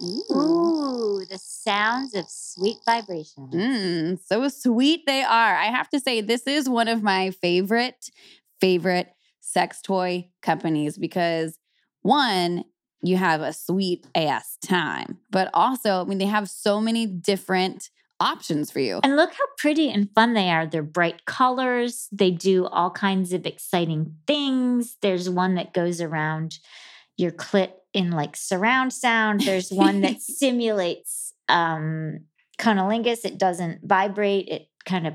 Ooh, the sounds of sweet vibrations. Mm, so sweet they are. I have to say, this is one of my favorite, favorite sex toy companies because one, you have a sweet ass time, but also, I mean, they have so many different options for you. And look how pretty and fun they are. They're bright colors. They do all kinds of exciting things. There's one that goes around your clit in like surround sound. There's one that simulates um cunnilingus. It doesn't vibrate. It kind of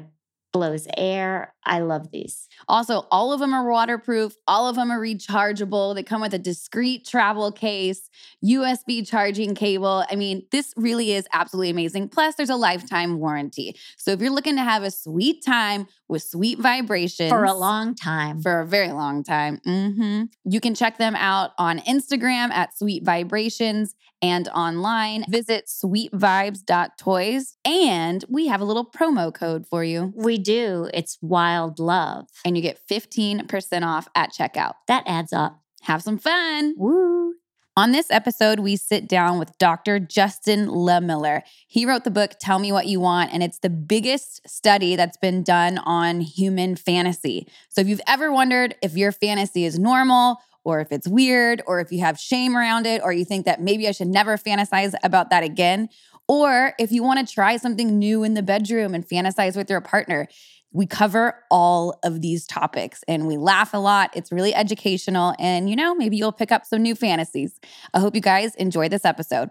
blows air. I love these. Also, all of them are waterproof, all of them are rechargeable. They come with a discreet travel case, USB charging cable. I mean, this really is absolutely amazing. Plus, there's a lifetime warranty. So if you're looking to have a sweet time with sweet vibrations For a long time. for a very long time. hmm You can check them out on Instagram at Sweet Vibrations and online. Visit sweetvibes.toys. And we have a little promo code for you. we do. It's wild love. And you get 15% off at checkout. That adds up. Have some fun. Woo. On this episode, we sit down with Dr. Justin Lehmiller. He wrote the book Tell Me What You Want, and it's the biggest study that's been done on human fantasy. So if you've ever wondered if your fantasy is normal, or if it's weird, or if you have shame around it, or you think that maybe I should never fantasize about that again, or if you want to try something new in the bedroom and fantasize with your partner, we cover all of these topics and we laugh a lot. It's really educational. And, you know, maybe you'll pick up some new fantasies. I hope you guys enjoy this episode.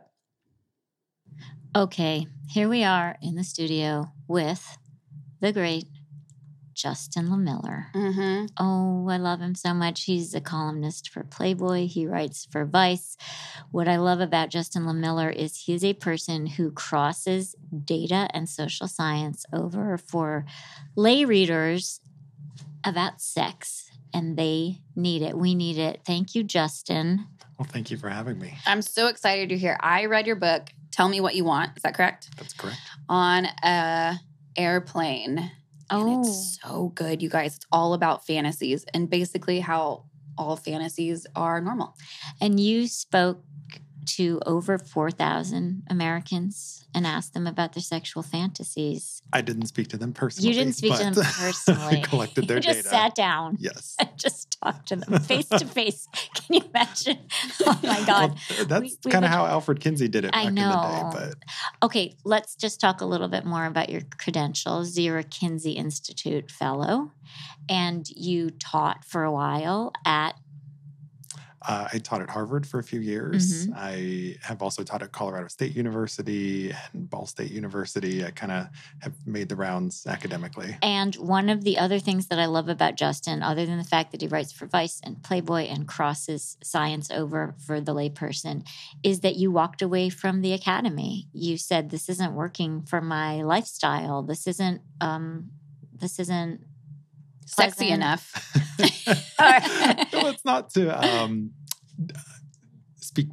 Okay, here we are in the studio with the great Justin Lehmiller. Mm-hmm. Oh, I love him so much. He's a columnist for Playboy. He writes for Vice. What I love about Justin Lehmiller is he's a person who crosses data and social science over for lay readers about sex, and they need it. We need it. Thank you, Justin. Well, thank you for having me. I'm so excited you're here. I read your book, Tell Me What You Want. Is that correct? That's correct. On a airplane. And Oh, it's so good, you guys. It's all about fantasies and basically how all fantasies are normal. and you spoke to over 4,000 Americans and asked them about their sexual fantasies. I didn't speak to them personally. You didn't speak to them personally. I collected their you just data. sat down Yes. and just talked to them face to face. Can you imagine? Oh my God. Well, that's We- we kind of would- how Alfred Kinsey did it I back know. in the day. Okay, let's just talk a little bit more about your credentials. You're a Kinsey Institute fellow and you taught for a while at But uh, I taught at Harvard for a few years. Mhm. I have also taught at Colorado State University and Ball State University. I kind of have made the rounds academically. And one of the other things that I love about Justin, other than the fact that he writes for Vice and Playboy and crosses science over for the layperson, is that you walked away from the academy. You said, "This isn't working for my lifestyle. This isn't. Um, this isn't." Sexy Pleasant. enough. well, it's not to um, speak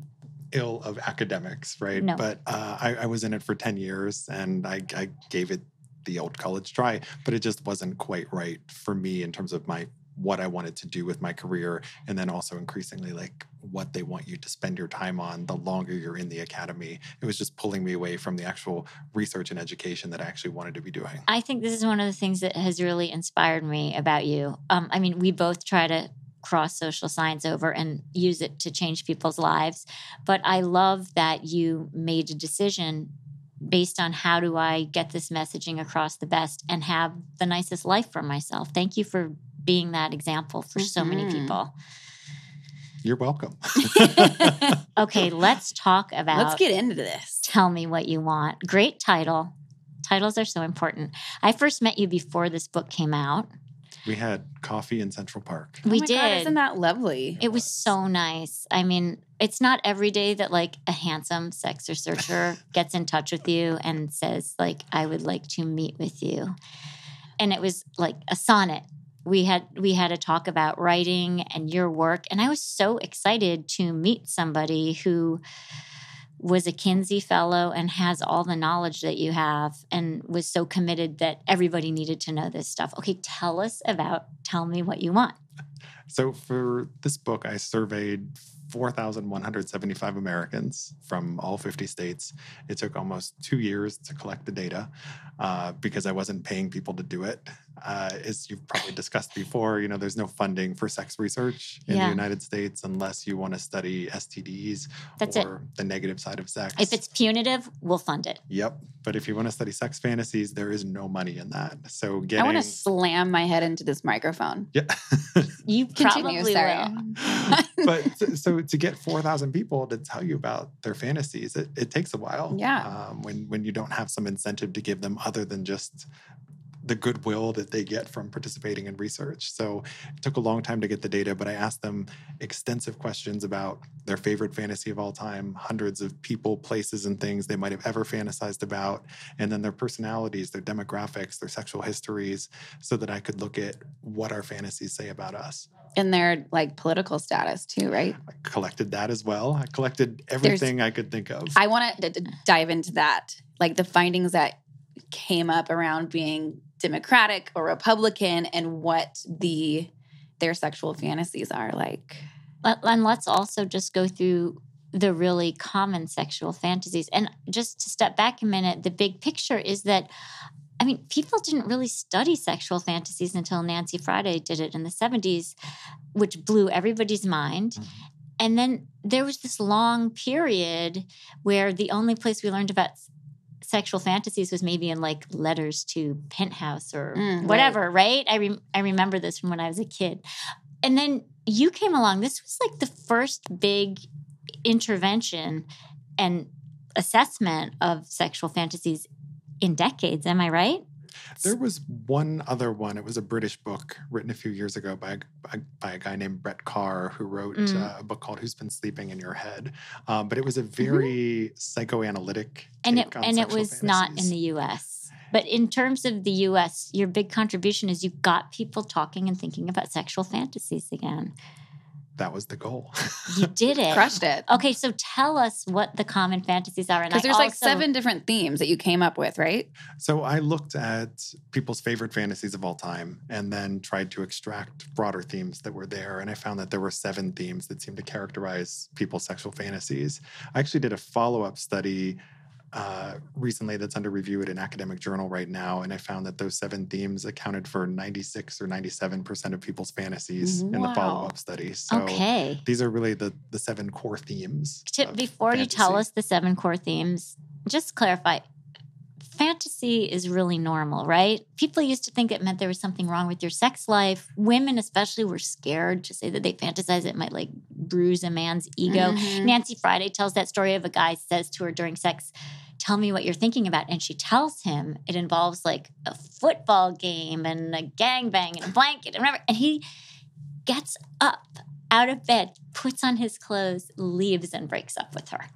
ill of academics, right? No. But uh, I, I was in it for 10 years and I, I gave it the old college try, but it just wasn't quite right for me in terms of my what I wanted to do with my career, and then also increasingly like what they want you to spend your time on the longer you're in the academy. It was just pulling me away from the actual research and education that I actually wanted to be doing. I think this is one of the things that has really inspired me about you. Um, I mean, we both try to cross social science over and use it to change people's lives, but I love that you made a decision based on how do I get this messaging across the best and have the nicest life for myself. Thank you for being that example for so many Mhm. people. You're welcome. Okay, let's talk about Let's get into this. Tell Me What You Want. Great title. Titles are so important. I first met you before this book came out. we had coffee in Central Park. We oh my God, did. isn't that lovely? It was so nice. I mean, it's not every day that like a handsome sex researcher gets in touch with you and says like I would like to meet with you. And it was like a sonnet. We had we had a talk about writing and your work and I was so excited to meet somebody who was a Kinsey fellow and has all the knowledge that you have and was so committed that everybody needed to know this stuff. Okay, tell us about tell me what you want. So for this book, I surveyed 4,175 Americans from all 50 states. It took almost two years to collect the data uh, because I wasn't paying people to do it. Uh, as you've probably discussed before, you know, there's no funding for sex research in Yeah. the United States unless you want to study STDs That's it. or the negative side of sex. If it's punitive, we'll fund it. Yep. But if you want to study sex fantasies, there is no money in that. So I getting want to slam my head into this microphone. yeah. You Continue, probably sorry. will. but so- so to get 4,000 people to tell you about their fantasies, it, it takes a while. Yeah. Um, when, when you don't have some incentive to give them other than just the goodwill that they get from participating in research. So it took a long time to get the data, but I asked them extensive questions about their favorite fantasy of all time, hundreds of people, places, and things they might have ever fantasized about, and then their personalities, their demographics, their sexual histories, so that I could look at what our fantasies say about us. And their like political status too, right? I collected that as well. I collected everything I could think of. I want to dive into that, like the findings that came up around being Democratic or Republican, and what the their sexual fantasies are like. And let's also just go through the really common sexual fantasies. And just to step back a minute, the big picture is that, I mean, people didn't really study sexual fantasies until Nancy Friday did it in the 70s, which blew everybody's mind. Mhm. And then there was this long period where the only place we learned about s- sexual fantasies was maybe in like letters to Penthouse or Mm, whatever, right? I rem I remember this from when I was a kid. And then you came along. This was like the first big intervention and assessment of sexual fantasies in decades. Am I right? There was one other one. It was a British book written a few years ago by a, by- by a guy named Brett Kahr, who wrote Mm. uh, a book called "Who's Been Sleeping in Your Head." Um, but it was a very psychoanalytic, and it and it was not in the US. But in terms of the US, your big contribution is you got people talking and thinking about sexual fantasies again. That was the goal. You did it. Crushed it. Okay, so tell us what the common fantasies are. Because I there's like seven different themes that you came up with, right? So I looked at people's favorite fantasies of all time and then tried to extract broader themes that were there. And I found that there were seven themes that seemed to characterize people's sexual fantasies. I actually did a follow up study uh, recently that's under review at an academic journal right now. And I found that those seven themes accounted for 96 or 97% of people's fantasies in the follow up study. So okay. these are really the, the seven core themes. Before you tell us the seven core themes, just clarify. Fantasy is really normal, right? People used to think it meant there was something wrong with your sex life. Women, especially, were scared to say that they fantasize it might like bruise a man's ego. Mhm. Nancy Friday tells that story of a guy says to her during sex, Tell me what you're thinking about. And she tells him it involves like a football game and a gangbang and a blanket and whatever. And he gets up out of bed, puts on his clothes, leaves, and breaks up with her.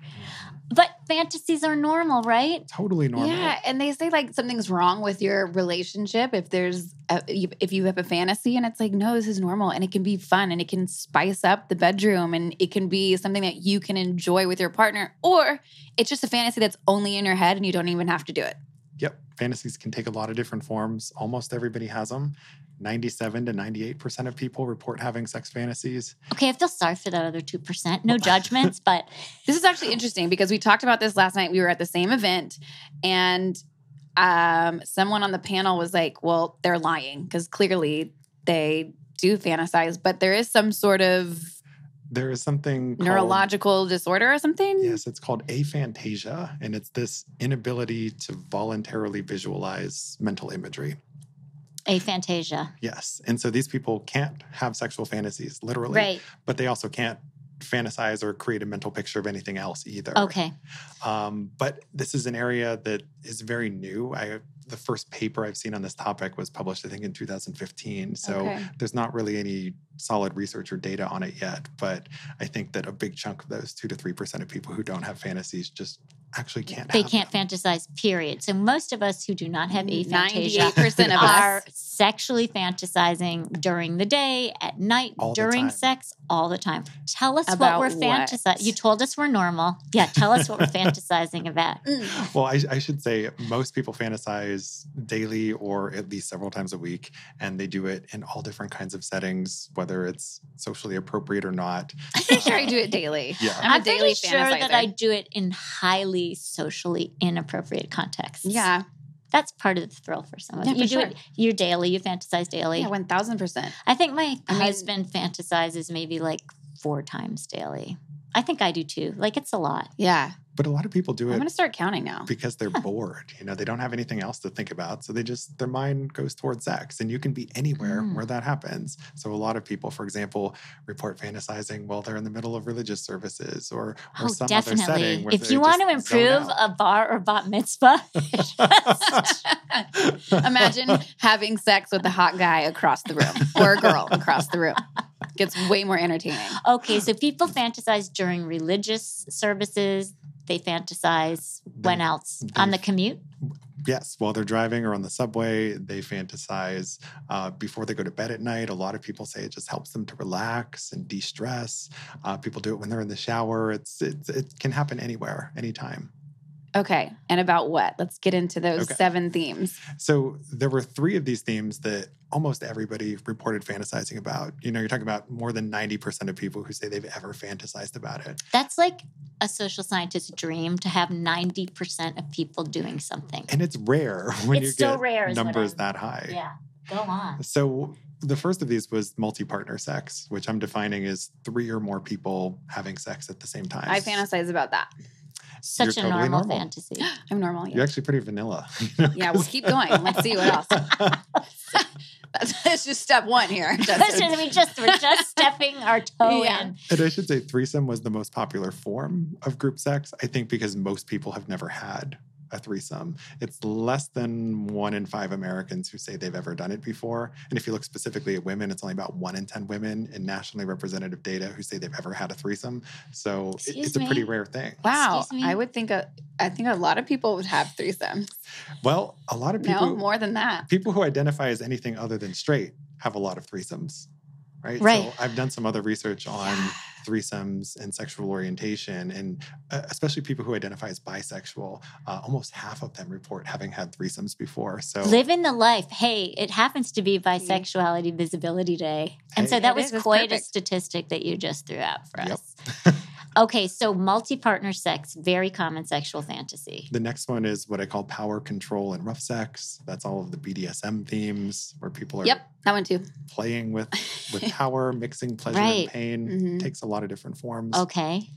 But fantasies are normal, right? Totally normal. Yeah, and they say like something's wrong with your relationship if there's a, if you have a fantasy, and it's like no, this is normal, and it can be fun, and it can spice up the bedroom, and it can be something that you can enjoy with your partner, or it's just a fantasy that's only in your head, and you don't even have to do it. Yep. Fantasies can take a lot of different forms. Almost everybody has them. 97 to 98% of people report having sex fantasies. Okay, I feel sorry for that other 2%. No judgments, but This is actually interesting because we talked about this last night. We were at the same event, and um, someone on the panel was like, "Well, they're lying because clearly they do fantasize, but there is some sort of There is something called- neurological disorder or something." Yes, it's called aphantasia, and it's this inability to voluntarily visualize mental imagery. aphantasia. Yes. And so these people can't have sexual fantasies, literally, Right. but they also can't fantasize or create a mental picture of anything else either. Okay. Um, but this is an area that is very new. I the first paper I've seen on this topic was published, I think, in 2015. So Okay. there's not really any solid research or data on it yet. But I think that a big chunk of those two to three percent of people who don't have fantasies just actually can't. they have can't them. fantasize, period. So most of us who do not have aphantasia 98% of us are us. sexually fantasizing during the day, at night, All during sex, all the time. Tell us About what we're fantasizing. You told us we're normal. Yeah, tell us what we're fantasizing about. Mm. Well, I, I should say most people fantasize daily or at least several times a week, and they do it in all different kinds of settings, whether it's socially appropriate or not. I'm pretty sure I do it daily. Yeah. I'm, I'm, a daily pretty sure that. I do it in highly socially inappropriate contexts. Yeah, That's part of the thrill for some of Yeah, you. You for do sure. it you're daily, you fantasize daily. yeah, one thousand percent. I think my I mean- husband fantasizes maybe like four times daily. I think I do too. Like it's a lot. Yeah, But a lot of people do it. I'm gonna start counting now. because they're bored. You know, they don't have anything else to think about. So they just, their mind goes towards sex. And you can be anywhere Mm. where that happens. So a lot of people, for example, report fantasizing while they're in the middle of religious services or, or Oh, some other setting. definitely. If you want to improve a bar or bat mitzvah, Imagine having sex with a hot guy across the room or a girl across the room. Gets way more entertaining. okay, so people fantasize during religious services. They fantasize when They- else? On the commute? Yes, while they're driving or on the subway, they fantasize uh, before they go to bed at night. A lot of people say it just helps them to relax and de-stress. Uh, people do it when they're in the shower. It's, it's it can happen anywhere, anytime. Okay, and about what? Let's get into those Okay. seven themes. So there were three of these themes that almost everybody reported fantasizing about. You know, you're talking about more than 90% of people who say they've ever fantasized about it. That's like a social scientist's dream to have 90% of people doing something. And it's rare when It's you so get rare numbers that high. Yeah, go on. So the first of these was multi-partner sex, which I'm defining as three or more people having sex at the same time. I fantasize about that. Such a totally normal, normal. fantasy. I'm normal. You're actually pretty vanilla. yeah we'll keep going. Let's see what else. That's, just step one here. Justin. just, we just we're just stepping our toe Yeah. in. And I should say threesome was the most popular form of group sex, I think because most people have never had a threesome. It's less than one in five Americans who say they've ever done it before. And if you look specifically at women, it's only about one in 10 women in nationally representative data who say they've ever had a threesome. So it- Excuse it's a pretty rare thing. Wow, I would think a, I think a lot of people would have threesomes. Well, a lot of people No, more than that. people who identify as anything other than straight have a lot of threesomes. Right. Right. So I've done some other research on threesomes and sexual orientation, and uh, especially people who identify as bisexual. Uh, almost half of them report having had threesomes before. So Living the life. Hey, it happens to be Bisexuality Visibility Day. And so that was is, it's quite a statistic that you just threw out for Yep. us. okay, so multi partner sex, very common sexual fantasy. the next one is what I call power control and rough sex. That's all of the BDSM themes where people are Yep, that one too. playing with with power, mixing pleasure Right. and pain. Mhm. Takes a lot of different forms. Okay.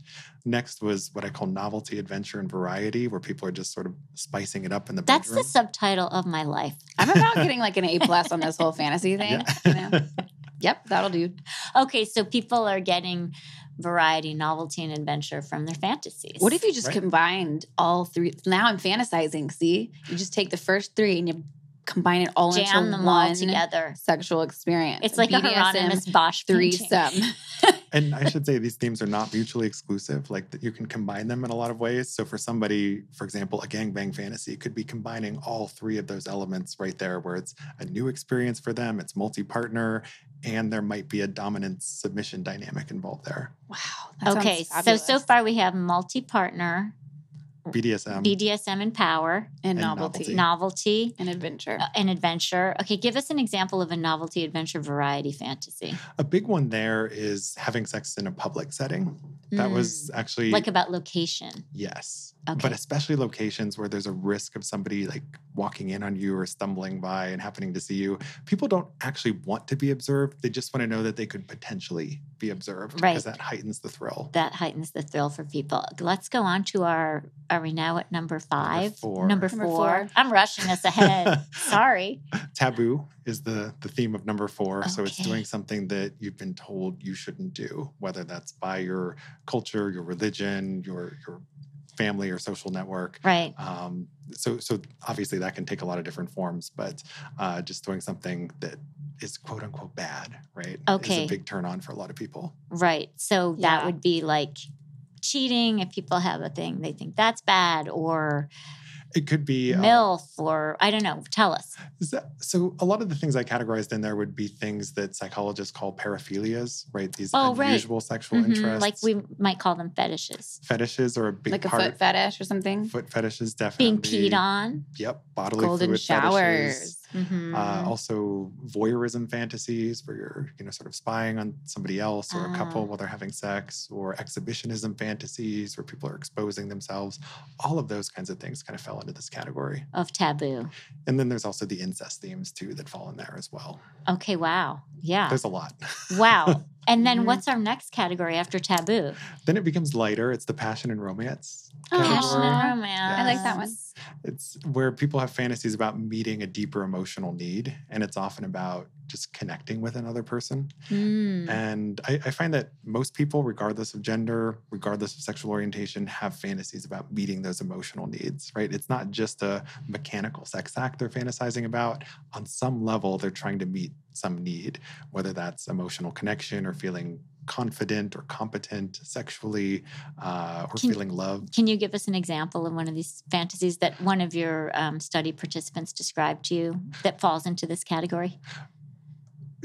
Next was what I call novelty, adventure, and variety, where people are just sort of spicing it up in the That's bedroom. the subtitle of my life. I'm about getting like an A plus on this whole fantasy thing. You know? Yep, that'll do. Okay, so people are getting variety, novelty, and adventure from their fantasies. What if you just Right. combined all three? Now I'm fantasizing. See, you just take the first three and you combine it all jam into them one all together? sexual experience. It's like a Hieronymus Bosch threesome. and I should say these themes are not mutually exclusive. Like you can combine them in a lot of ways. So for somebody, for example, a gangbang fantasy could be combining all three of those elements right there, where it's a new experience for them, it's multi-partner, and there might be a dominant submission dynamic involved there. Wow. that Okay, so so far we have multi-partner, BDSM. BDSM and power, and and novelty, novelty. novelty, and adventure. uh, and adventure. Okay, give us an example of a novelty, adventure, variety fantasy. a big one there is having sex in a public setting. That was actually Mm, like about location. Yes. Okay. But especially locations where there's a risk of somebody like walking in on you or stumbling by and happening to see you. People don't actually want to be observed. They just want to know that they could potentially be observed Right. because that heightens the thrill. That heightens the thrill for people. Let's go on to our. Are we now at number five? Number four. Number Number four. four. I'm rushing us ahead. Sorry. Taboo is the the theme of number 4. So it's doing something that you've been told you shouldn't do, whether that's by your culture, your religion, your your family or social network. Right. Um, so, so obviously that can take a lot of different forms, but uh, just doing something that is quote unquote bad, right? Is Okay. a big turn on for a lot of people. Right. So Yeah. that would be like cheating, if people have a thing they think that's bad, or It could be uh, or I don't know. Tell us. Is that- so a lot of the things I categorized in there would be things that psychologists call paraphilias, right? These Oh, right. unusual sexual Mhm, interests. Like we might call them fetishes. fetishes are a big like a foot fetish or something. Foot fetishes definitely. Being peed on. Yep. Bodily Golden fluid showers. fetishes. Mhm. Uh, also, voyeurism fantasies where you're, you know, sort of spying on somebody else or a couple Ah. while they're having sex, or exhibitionism fantasies where people are exposing themselves. All of those kinds of things kind of fell into this category. of taboo. And then there's also the incest themes too that fall in there as well. Okay, wow. Yeah. There's a lot. Wow. And then Mhm. what's our next category after taboo? then it becomes lighter. It's the passion and romance. Oh. Passion and Aw. romance. I like that one. It's where people have fantasies about meeting a deeper emotional need, and it's often about just connecting with another person. Mm. And I, I find that most people, regardless of gender, regardless of sexual orientation, have fantasies about meeting those emotional needs, right? It's not just a mechanical sex act they're fantasizing about. On some level, they're trying to meet some need, whether that's emotional connection or feeling confident or competent sexually uh, or Can- feeling loved. Can you give us an example of one of these fantasies that one of your um, study participants described to you that falls into this category?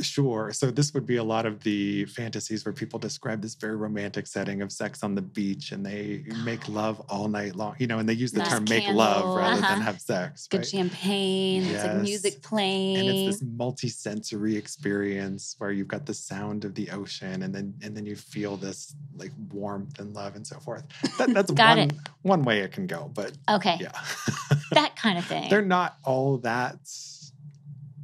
Sure. So this would be a lot of the fantasies where people describe this very romantic setting of sex on the beach and they make love all night long, you know, and they use the Nice term make love rather Uh-huh. than have sex. Good right? champagne. It's like Yes. music and it's this multi-sensory experience where you've got the sound of the ocean and then and then you feel this like warmth and love and so forth. That, that's Got one it. one way it can go, but Okay. yeah. That kind of thing. they're not all that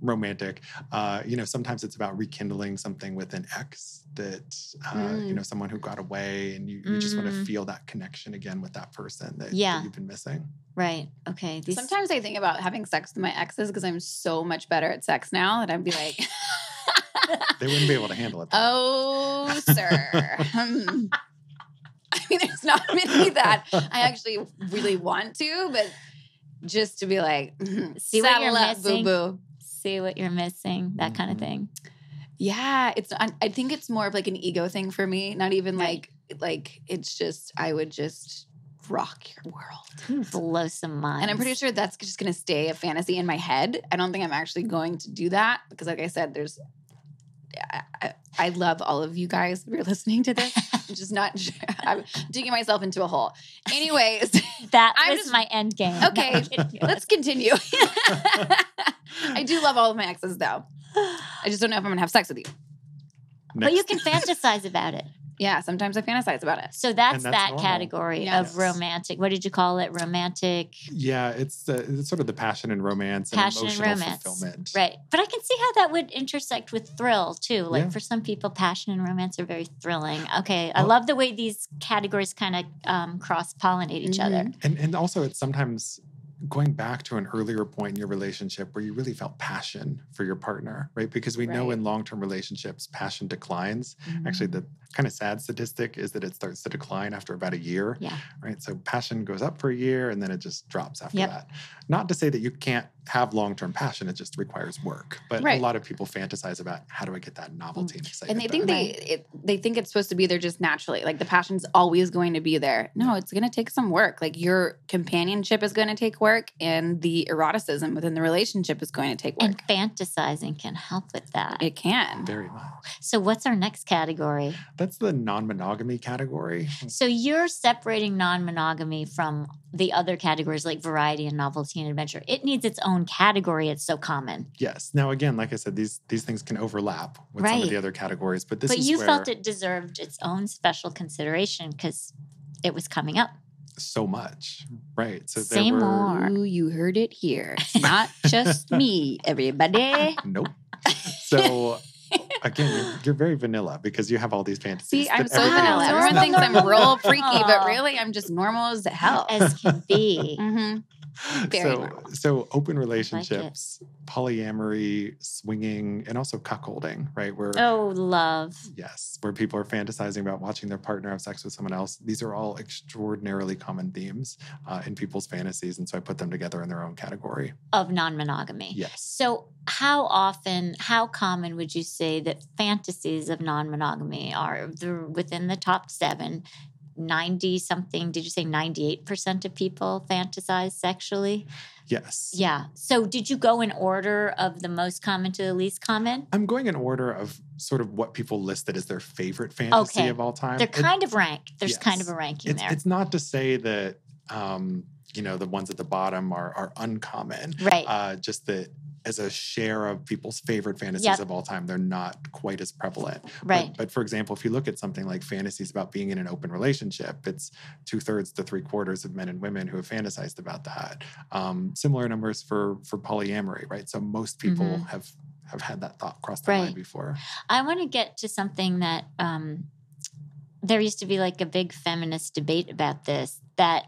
romantic. Uh, you know, sometimes it's about rekindling something with an ex that uh, you Mm. know someone who got away, and you, you just want to Mm. feel that connection again with that person that, that you've been missing. right. Okay. These, Sometimes I think about having sex with my exes because I'm so much better at sex now that I'd be like, They wouldn't be able to handle it. though. oh, sir. Hmm. I mean, there's not many that I actually really want to, but just to be like, mhm, See what you're up, missing? boo boo. See what you're missing, that kind of mm-hmm. thing. Yeah, it's. I, I think it's more of like an ego thing for me. Not even Right. like like it's just I would just rock your world. Blow some minds. And I'm pretty sure that's just going to stay a fantasy in my head. I don't think I'm actually going to do that because, like I said, there's. I, I, I love all of you guys if you're listening to this. I'm just not sure. I'm digging myself into a hole. Anyways, that I'm was just- my end game. Okay, No, let's continue. I do love all of my exes though. I just don't know if I'm going to have sex with you. but you can fantasize about it. Yeah, sometimes I fantasize about it. So that's, that's that normal. category Yes. of romantic. What did you call it? Romantic, Yeah, it's, the, it's sort of the passion and romance passion and emotional romance. fulfillment. Right. But I can see how that would intersect with thrill too. Like Yeah. for some people, passion and romance are very thrilling. Okay. I love the way these categories kind of um, cross pollinate each other. Mhm. And and also it's sometimes going back to an earlier point in your relationship where you really felt passion for your partner, right? Because we know in long-term relationships passion declines. Actually, mm-hmm. the kind of sad statistic is that it starts to decline after about a year, Yeah. right? So passion goes up for a year and then it just drops after Yep. that. Not to say that you can't have long-term passion, it just requires work. But Right. a lot of people fantasize about how do I get that novelty and excitement. And they think back? they it, they think it's supposed to be there just naturally. Like the passion's always going to be there. No, it's going to take some work. Like your companionship is going to take work, and the eroticism within the relationship is going to take work. And fantasizing can help with that. it can. very much. So, what's our next category? That's the non-monogamy category. So, you're separating non monogamy from the other categories like variety and novelty and adventure. It needs its own category. It's so common. Yes. Now, again, like I said, these these things can overlap with some of the other categories, but this is. but you where felt it deserved its own special consideration because it was coming up. So much, right? So Say there were more. Ooh, you heard it here. It's not just me, everybody. nope. So again, you're, you're very vanilla because you have all these fantasies. See, I'm that so vanilla. Everyone thinks I'm real freaky, but really, I'm just normal as hell. As can be. hmm very so, normal. so open relationships, polyamory, swinging, and also cuckolding, right? Where Oh, love. yes, where people are fantasizing about watching their partner have sex with someone else. These are all extraordinarily common themes uh, in people's fantasies, and so I put them together in their own category. of non-monogamy. Yes. So, how often, how common would you say that fantasies of non-monogamy are the, within the top seven? 90 something, did you say 98% of people fantasize sexually? Yes. Yeah. So did you go in order of the most common to the least common? I'm going in order of sort of what people listed as their favorite fantasy Okay. of all time. They're It- kind of ranked. There's kind of a ranking it's, there. it's not to say that um, you know the ones at the bottom are are uncommon. right. Uh, just that as a share of people's favorite fantasies Yep. of all time, they're not quite as prevalent. Right. But, for example, if you look at something like fantasies about being in an open relationship, it's two thirds to three quarters of men and women who have fantasized about that. Um, similar numbers for for polyamory, right? So most people Mhm. have have had that thought cross their mind Right. before. I want to get to something that um, there used to be like a big feminist debate about this that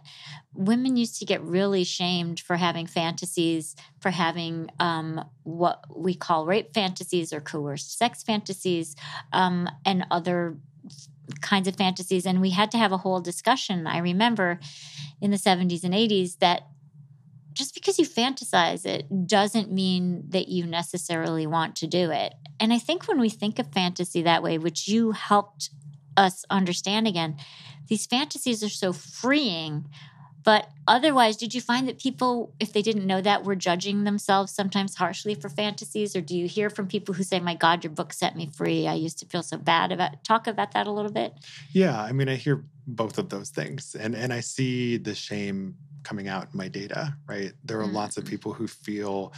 women used to get really shamed for having fantasies, for having um, what we call rape fantasies or coerced sex fantasies, um, and other kinds of fantasies. And we had to have a whole discussion. I remember in the 70s and 80s that just because you fantasize it doesn't mean that you necessarily want to do it. And I think when we think of fantasy that way, which you helped us understand again, these fantasies are so freeing. But otherwise, did you find that people, if they didn't know that, were judging themselves sometimes harshly for fantasies? Or do you hear from people who say, My God, your book set me free? I used to feel so bad about talk about that a little bit. Yeah, I mean, I hear both of those things, and and I see the shame coming out in my data. Right, there are mm-hmm. lots of people who feel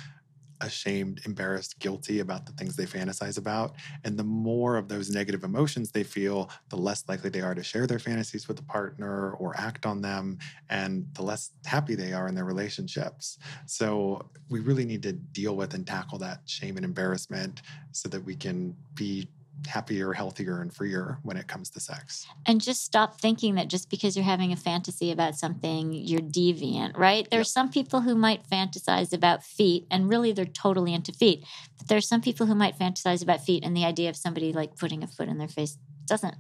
ashamed, embarrassed, guilty about the things they fantasize about, and the more of those negative emotions they feel, the less likely they are to share their fantasies with a partner or act on them, and the less happy they are in their relationships. So we really need to deal with and tackle that shame and embarrassment so that we can be happier, healthier, and freer when it comes to sex. and just stop thinking that just because you're having a fantasy about something, you're deviant, right? There's Yep. some people who might fantasize about feet, and really they're totally into feet. But there's some people who might fantasize about feet, and the idea of somebody like putting a foot in their face doesn't.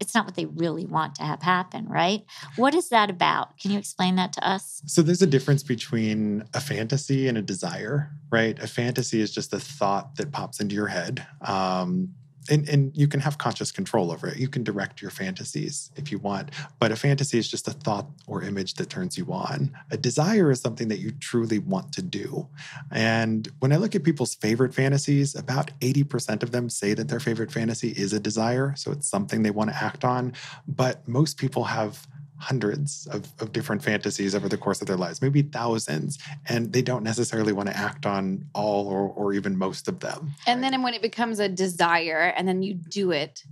It's not what they really want to have happen, right? What is that about? Can you explain that to us? So there's a difference between a fantasy and a desire, right? A fantasy is just a thought that pops into your head. Um, and, and you can have conscious control over it. You can direct your fantasies if you want, but a fantasy is just a thought or image that turns you on. A desire is something that you truly want to do. And when I look at people's favorite fantasies, about 80% of them say that their favorite fantasy is a desire. So it's something they want to act on. But most people have hundreds of, of different fantasies over the course of their lives, maybe thousands, and they don't necessarily want to act on all or, or even most of them. And then when it becomes a desire and then you do it,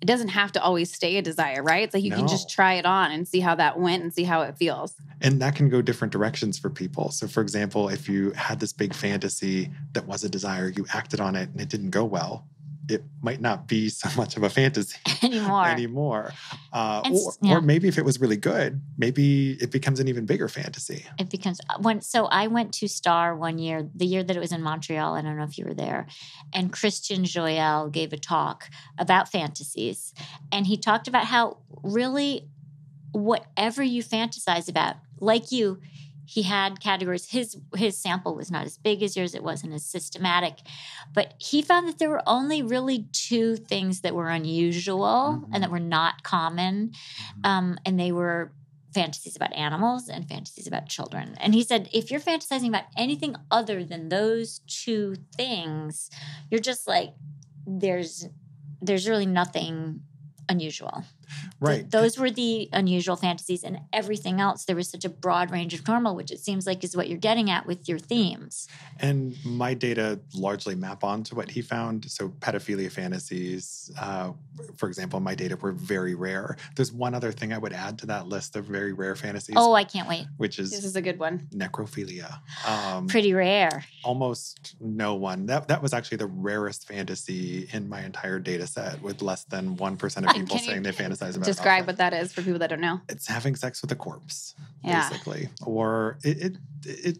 it doesn't have to always stay a desire, right? It's like you can just try it on and see how that went and see how it feels. And that can go different directions for people. So, for example, if you had this big fantasy that was a desire, you acted on it and it didn't go well, it might not be so much of a fantasy Anymore. anymore. Uh, or, yeah. or maybe if it was really good, maybe it becomes an even bigger fantasy. it becomes uh, when so i went to star one year the year that it was in montreal i don't know if you were there and christian joyal gave a talk about fantasies and he talked about how really whatever you fantasize about like you he had categories. His his sample was not as big as yours. It wasn't as systematic. But he found that there were only really two things that were unusual and that were not common um, and they were fantasies about animals and fantasies about children. And he said, if you're fantasizing about anything other than those two things, you're just like, there's there's really nothing unusual. Th- Right. those were the unusual fantasies, and everything else, there was such a broad range of normal, which it seems like is what you're getting at with your themes. And my data largely map onto what he found. So, pedophilia fantasies, uh, for example, my data were very rare. There's one other thing I would add to that list of very rare fantasies, Oh, I can't wait. which is This is is a good one. necrophilia. Um, Pretty rare. almost no one. That that was actually the rarest fantasy in my entire data set, with less than one percent of people saying they fantasize about. Describe what that is for people that don't know. it's having sex with a corpse, Yeah. basically, or it it it.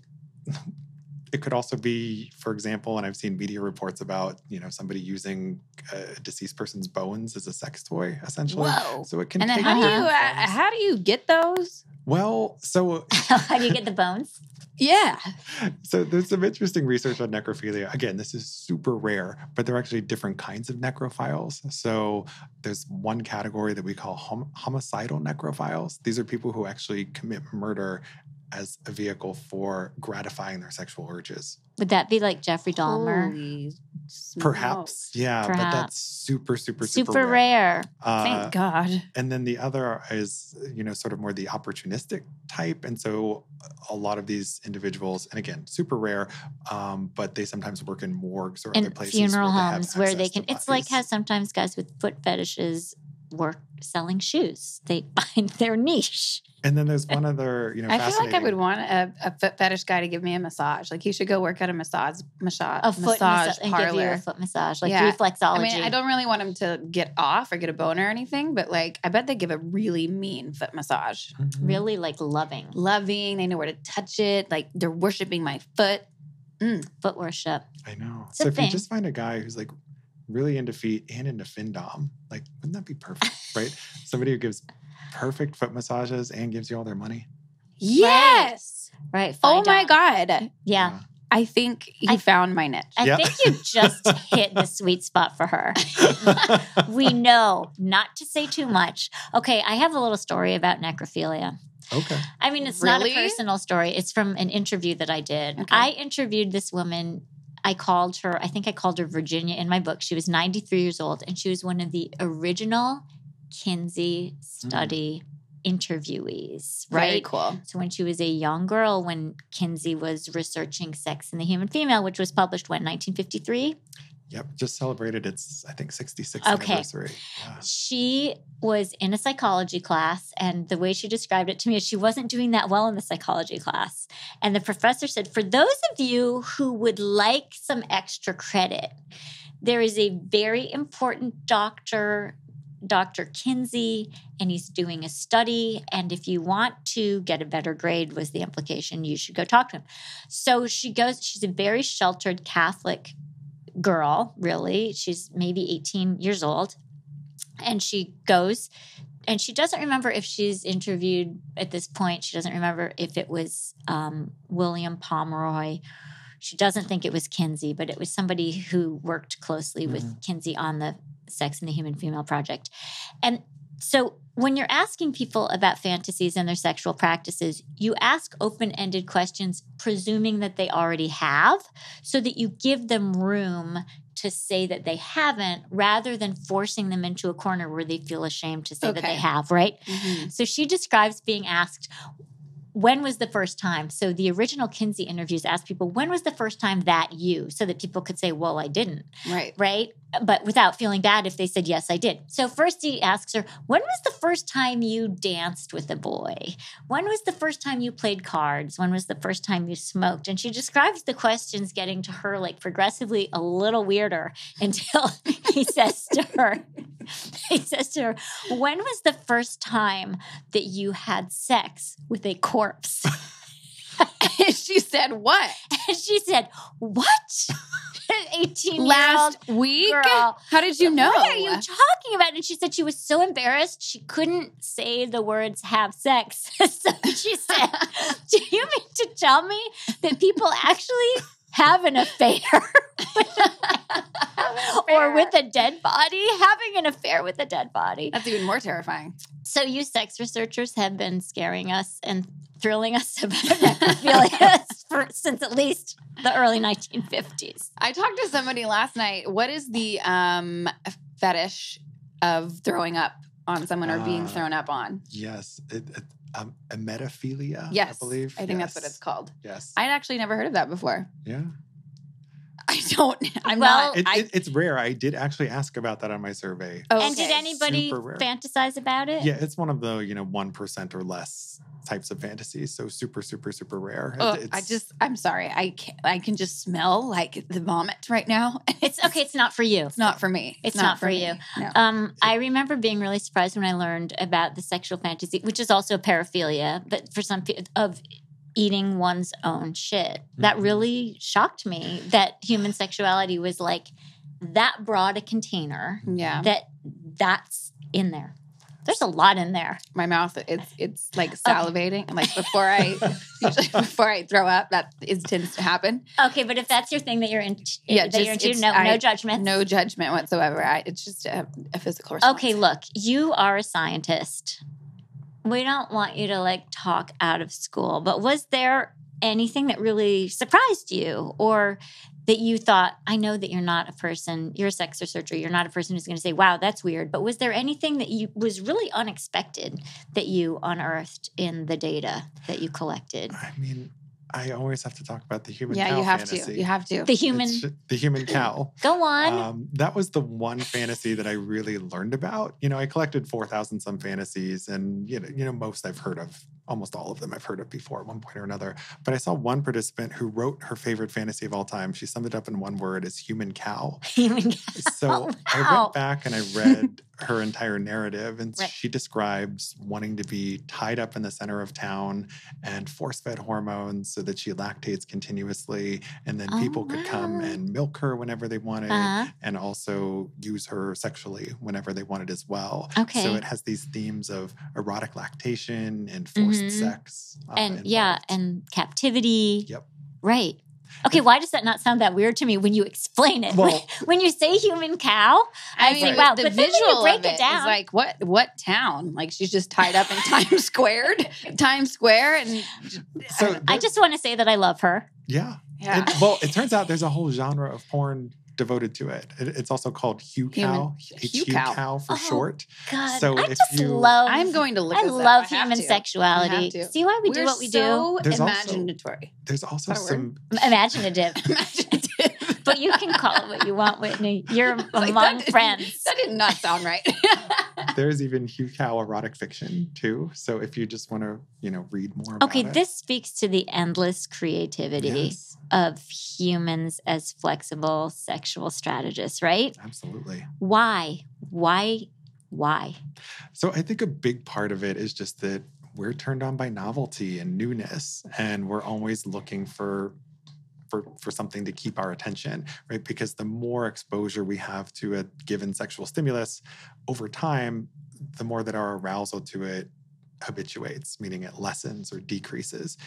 It could also be, for example, and I've seen media reports about, you know, somebody using a deceased person's bones as a sex toy, essentially. Whoa. So it can. And then how do you uh, how do you get those? Well, so How do you get the bones? Yeah. so there's some interesting research on necrophilia. Again, this is super rare, but there are actually different kinds of necrophiles. So there's one category that we call hom- homicidal necrophiles. These are people who actually commit murder as a vehicle for gratifying their sexual urges. Would that be like Jeffrey Dahmer? Perhaps, smokes. yeah, but that's super, super, super, Super rare. Uh, Thank God. and then the other is, you know, sort of more the opportunistic type. And so a lot of these individuals, and again, super rare, um, but they sometimes work in morgues or other And places funeral where they have homes where they can. to It's like bodies. how sometimes guys with foot fetishes work selling shoes. They find their niche. And then there's one other, you know, I feel like I would want a, a foot fetish guy to give me a massage. Like he should go work at a massage massage, A foot massage massage and give you parlor. a foot massage, like Yeah. reflexology. I mean, I don't really want him to get off or get a boner or anything, but like I bet they give a really mean foot massage. Mhm. really like loving Loving, they know where to touch it. Like they're worshiping my foot. foot worship. I know. It's so if thing. you just find a guy who's like really into feet and into findom, like wouldn't that be perfect, right? Somebody who gives perfect foot massages and gives you all their money. Yes. Right. Oh my out. God. Yeah. I think you I- found my niche. I Yeah. think you just hit the sweet spot for her. we know not to say too much. Okay, I have a little story about necrophilia. okay. I mean, it's not a personal story. It's from an interview that I did. Okay. I interviewed this woman. I called her, I think I called her Virginia in my book. She was 93 years old, and she was one of the original Kinsey mm. study interviewees, Very right? cool. So when she was a young girl, when Kinsey was researching sex in the human female, which was published when 1953, Yep. Just celebrated its, I think, 66th Okay. anniversary. Yeah. she was in a psychology class, and the way she described it to me is she wasn't doing that well in the psychology class. And the professor said, For those of you who would like some extra credit, there is a very important doctor, Dr. Kinsey, and he's doing a study. And if you want to get a better grade, was the implication, you should go talk to him. So she goes, she's a very sheltered Catholic girl, really. She's maybe 18 years old. And she goes, and she doesn't remember if she's interviewed at this point. She doesn't remember if it was um, William Pomeroy. She doesn't think it was Kinsey, but it was somebody who worked closely with Kinsey on the Sex and the Human Female Project. And so when you're asking people about fantasies and their sexual practices, you ask open ended questions, presuming that they already have, so that you give them room to say that they haven't rather than forcing them into a corner where they feel ashamed to say that they have, right? Mhm. So she describes being asked, when was the first time? So the original Kinsey interviews asked people, when was the first time that you? So that people could say, well, I didn't Right. right? But without feeling bad if they said, yes, I did. So first he asks her, when was the first time you danced with a boy? When was the first time you played cards? When was the first time you smoked? And she describes the questions getting to her like progressively a little weirder until he says to her, he says to her, when was the first time that you had sex with a corpse? she said what? And she said, what? 18 Last week? girl. How did you know? What are you talking about? And she said she was so embarrassed she couldn't say the words have sex. so she said, Do you mean to tell me that people actually have an affair? or with a dead body? Having an affair with a dead body. That's even more terrifying. So you sex researchers have been scaring us and thrilling us about necrophilia for, since at least the early 1950s. I talked to somebody last night. What is the um fetish of throwing up on someone or being Uh, thrown up on? Yes. It, it, um, emetophilia, Yes. I believe. I think that's what it's called. Yes. I'd actually never heard of that before. yeah. I don't. I'm Well, not. It, I, it, it's rare. I did actually ask about that on my survey. oh, And did anybody Super rare. fantasize about it? Yeah, it's one of the you know one percent or less types of fantasies. So super, super, super rare. Oh, It's- I just. I'm sorry. I can I can just smell like the vomit right now. It's okay. It's not for you. It's not for me. It's not for me. you. No. Um, I remember being really surprised when I learned about the sexual fantasy, which is also a paraphilia, but for some of eating one's own shit. That Mhm. really shocked me that human sexuality was like that broad a container yeah. that that's in there. There's a lot in there. My mouth, it's it's like salivating. And like before I usually before I throw up, that is tends to happen. Okay, but if that's your thing that you're in, Yeah, that just- you're into, no, I- no judgment. No judgment whatsoever. I, it's just a, a physical response. Okay, look, you are a scientist. We don't want you to like talk out of school, but was there anything that really surprised you or that you thought, I know that you're not a person, you're a sex researcher, you're not a person who's going to say, wow, that's weird. But was there anything that you was really unexpected that you unearthed in the data that you collected? I mean, I always have to talk about the human Yeah, cow you have fantasy. to. You have to. The human, It's the human cow. go on. Um, that was the one fantasy that I really learned about. You know, I collected four thousand some fantasies, and you know, you know, most I've heard of. Almost all of them I've heard of before at one point or another. But I saw one participant who wrote her favorite fantasy of all time. She summed it up in one word as human cow. human cow. So I went back and I read her entire narrative, and Right. she describes wanting to be tied up in the center of town and force fed hormones so that she lactates continuously. And then Oh, people could come and milk her whenever they wanted Uh-huh. and also use her sexually whenever they wanted as well. Okay. So it has these themes of erotic lactation and forced Mhm. sex. uh, and yeah, and captivity. Yep. Right. Okay, why does that not sound that weird to me when you explain it? Well- when you say human cow, I, I say, mean, wow, the but then when visual you break of it, it is down, like what what town? Like she's just tied up in Times Square, Times Square, and so I there- just want to say that I love her. yeah. yeah. It- well, it turns out there's a whole genre of porn devoted to it. It- it's also called hucow, Hugh Cow. cow for Oh, short. God, So I if just you- love. I'm going to look. I this love have human to. sexuality. I have to. See why we do We're what we do. so There's also- imaginative. There's also Is that a some do. Imaginative. Imaginative. but you can call it what you want, Whitney. You're It's like, among that did- friends. That did not sound right. there's even hucow erotic fiction too. So if you just want to, you know, read more about Okay, it. this speaks to the endless creativity Yes, of humans as flexible sexual strategists, right? absolutely. Why? Why? Why? So I think a big part of it is just that we're turned on by novelty and newness, and we're always looking for for for something to keep our attention, right? Because the more exposure we have to a given sexual stimulus over time, the more that our arousal to it habituates, meaning it lessens or decreases.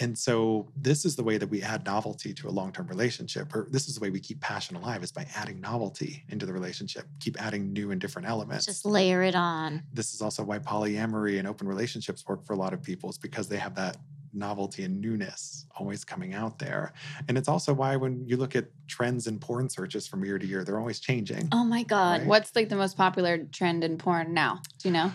And so this is the way that we add novelty to a long-term relationship, or this is the way we keep passion alive is by adding novelty into the relationship, keep adding new and different elements Just layer it on. this is also why polyamory and open relationships work for a lot of people is because they have that novelty and newness always coming out there and it's also why when you look at trends in porn searches from year to year they're always changing Oh my God. Right. What's like the most popular trend in porn now? Do you know?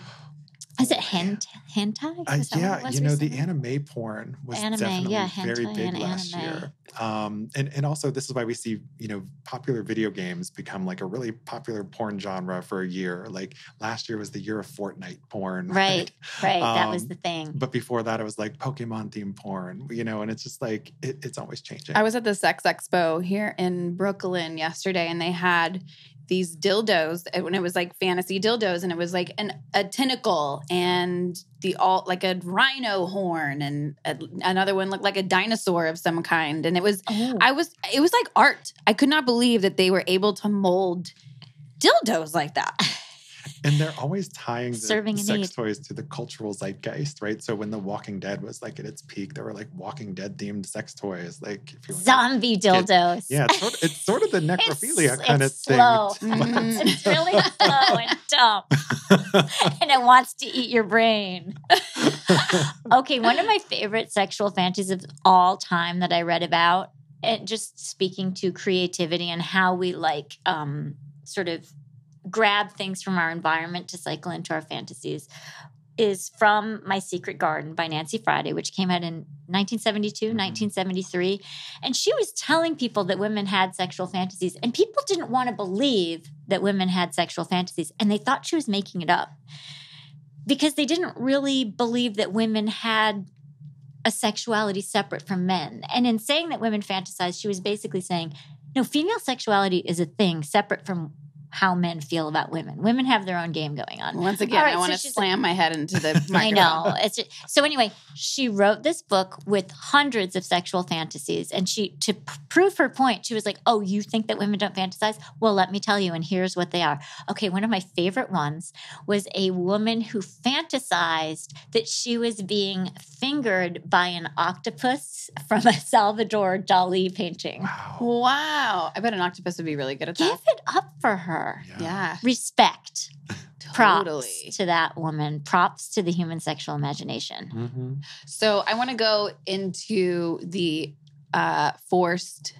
Is it hent- hentai? Uh, Is that yeah, it was you know, the anime porn was Anime, definitely yeah, very big and last anime. year. Um, and, and also, this is why we see, you know, popular video games become like a really popular porn genre for a year. Like last year was the year of Fortnite porn. Right, right. that was Um, the thing. But before that, it was like Pokemon themed porn, you know, and it's just like, it, it's always changing. I was at the Sex Expo here in Brooklyn yesterday, and they had these dildos, when it was like fantasy dildos, and it was like an a tentacle and the all like a rhino horn, and a, another one looked like a dinosaur of some kind, and it was oh, I was it was like art. I could not believe that they were able to mold dildos like that. And they're always tying the Serving sex need. toys to the cultural zeitgeist, right? So when The Walking Dead was like at its peak, there were like Walking Dead themed sex toys. Like if you wanna- zombie dildos. yeah, it's sort, of, it's sort of the necrophilia It's- kind of it's thing. slow. Mhm. it's really slow and dumb. and it wants to eat your brain. okay, one of my favorite sexual fantasies of all time that I read about, and just speaking to creativity and how we like um, sort of grab things from our environment to cycle into our fantasies, is from My Secret Garden by Nancy Friday, which came out in 1972, Mhm. 1973. And she was telling people that women had sexual fantasies, and people didn't want to believe that women had sexual fantasies, and they thought she was making it up because they didn't really believe that women had a sexuality separate from men. And in saying that women fantasize, she was basically saying, no, female sexuality is a thing separate from how men feel about women. Women have their own game going on. Once again, All right, I want so to she's slam my head into the microphone. I know. It's just, so anyway, she wrote this book with hundreds of sexual fantasies, and she to p- prove her point, she was like, "Oh, you think that women don't fantasize? Well, let me tell you, and here's what they are." Okay, one of my favorite ones was a woman who fantasized that she was being fingered by an octopus from a Salvador Dali painting. Wow. Wow. I bet an octopus would be really good at that. Give it up for her. Yeah. Respect. Props Totally. to that woman. Props to the human sexual imagination. Mhm. So I want to go into the uh, forced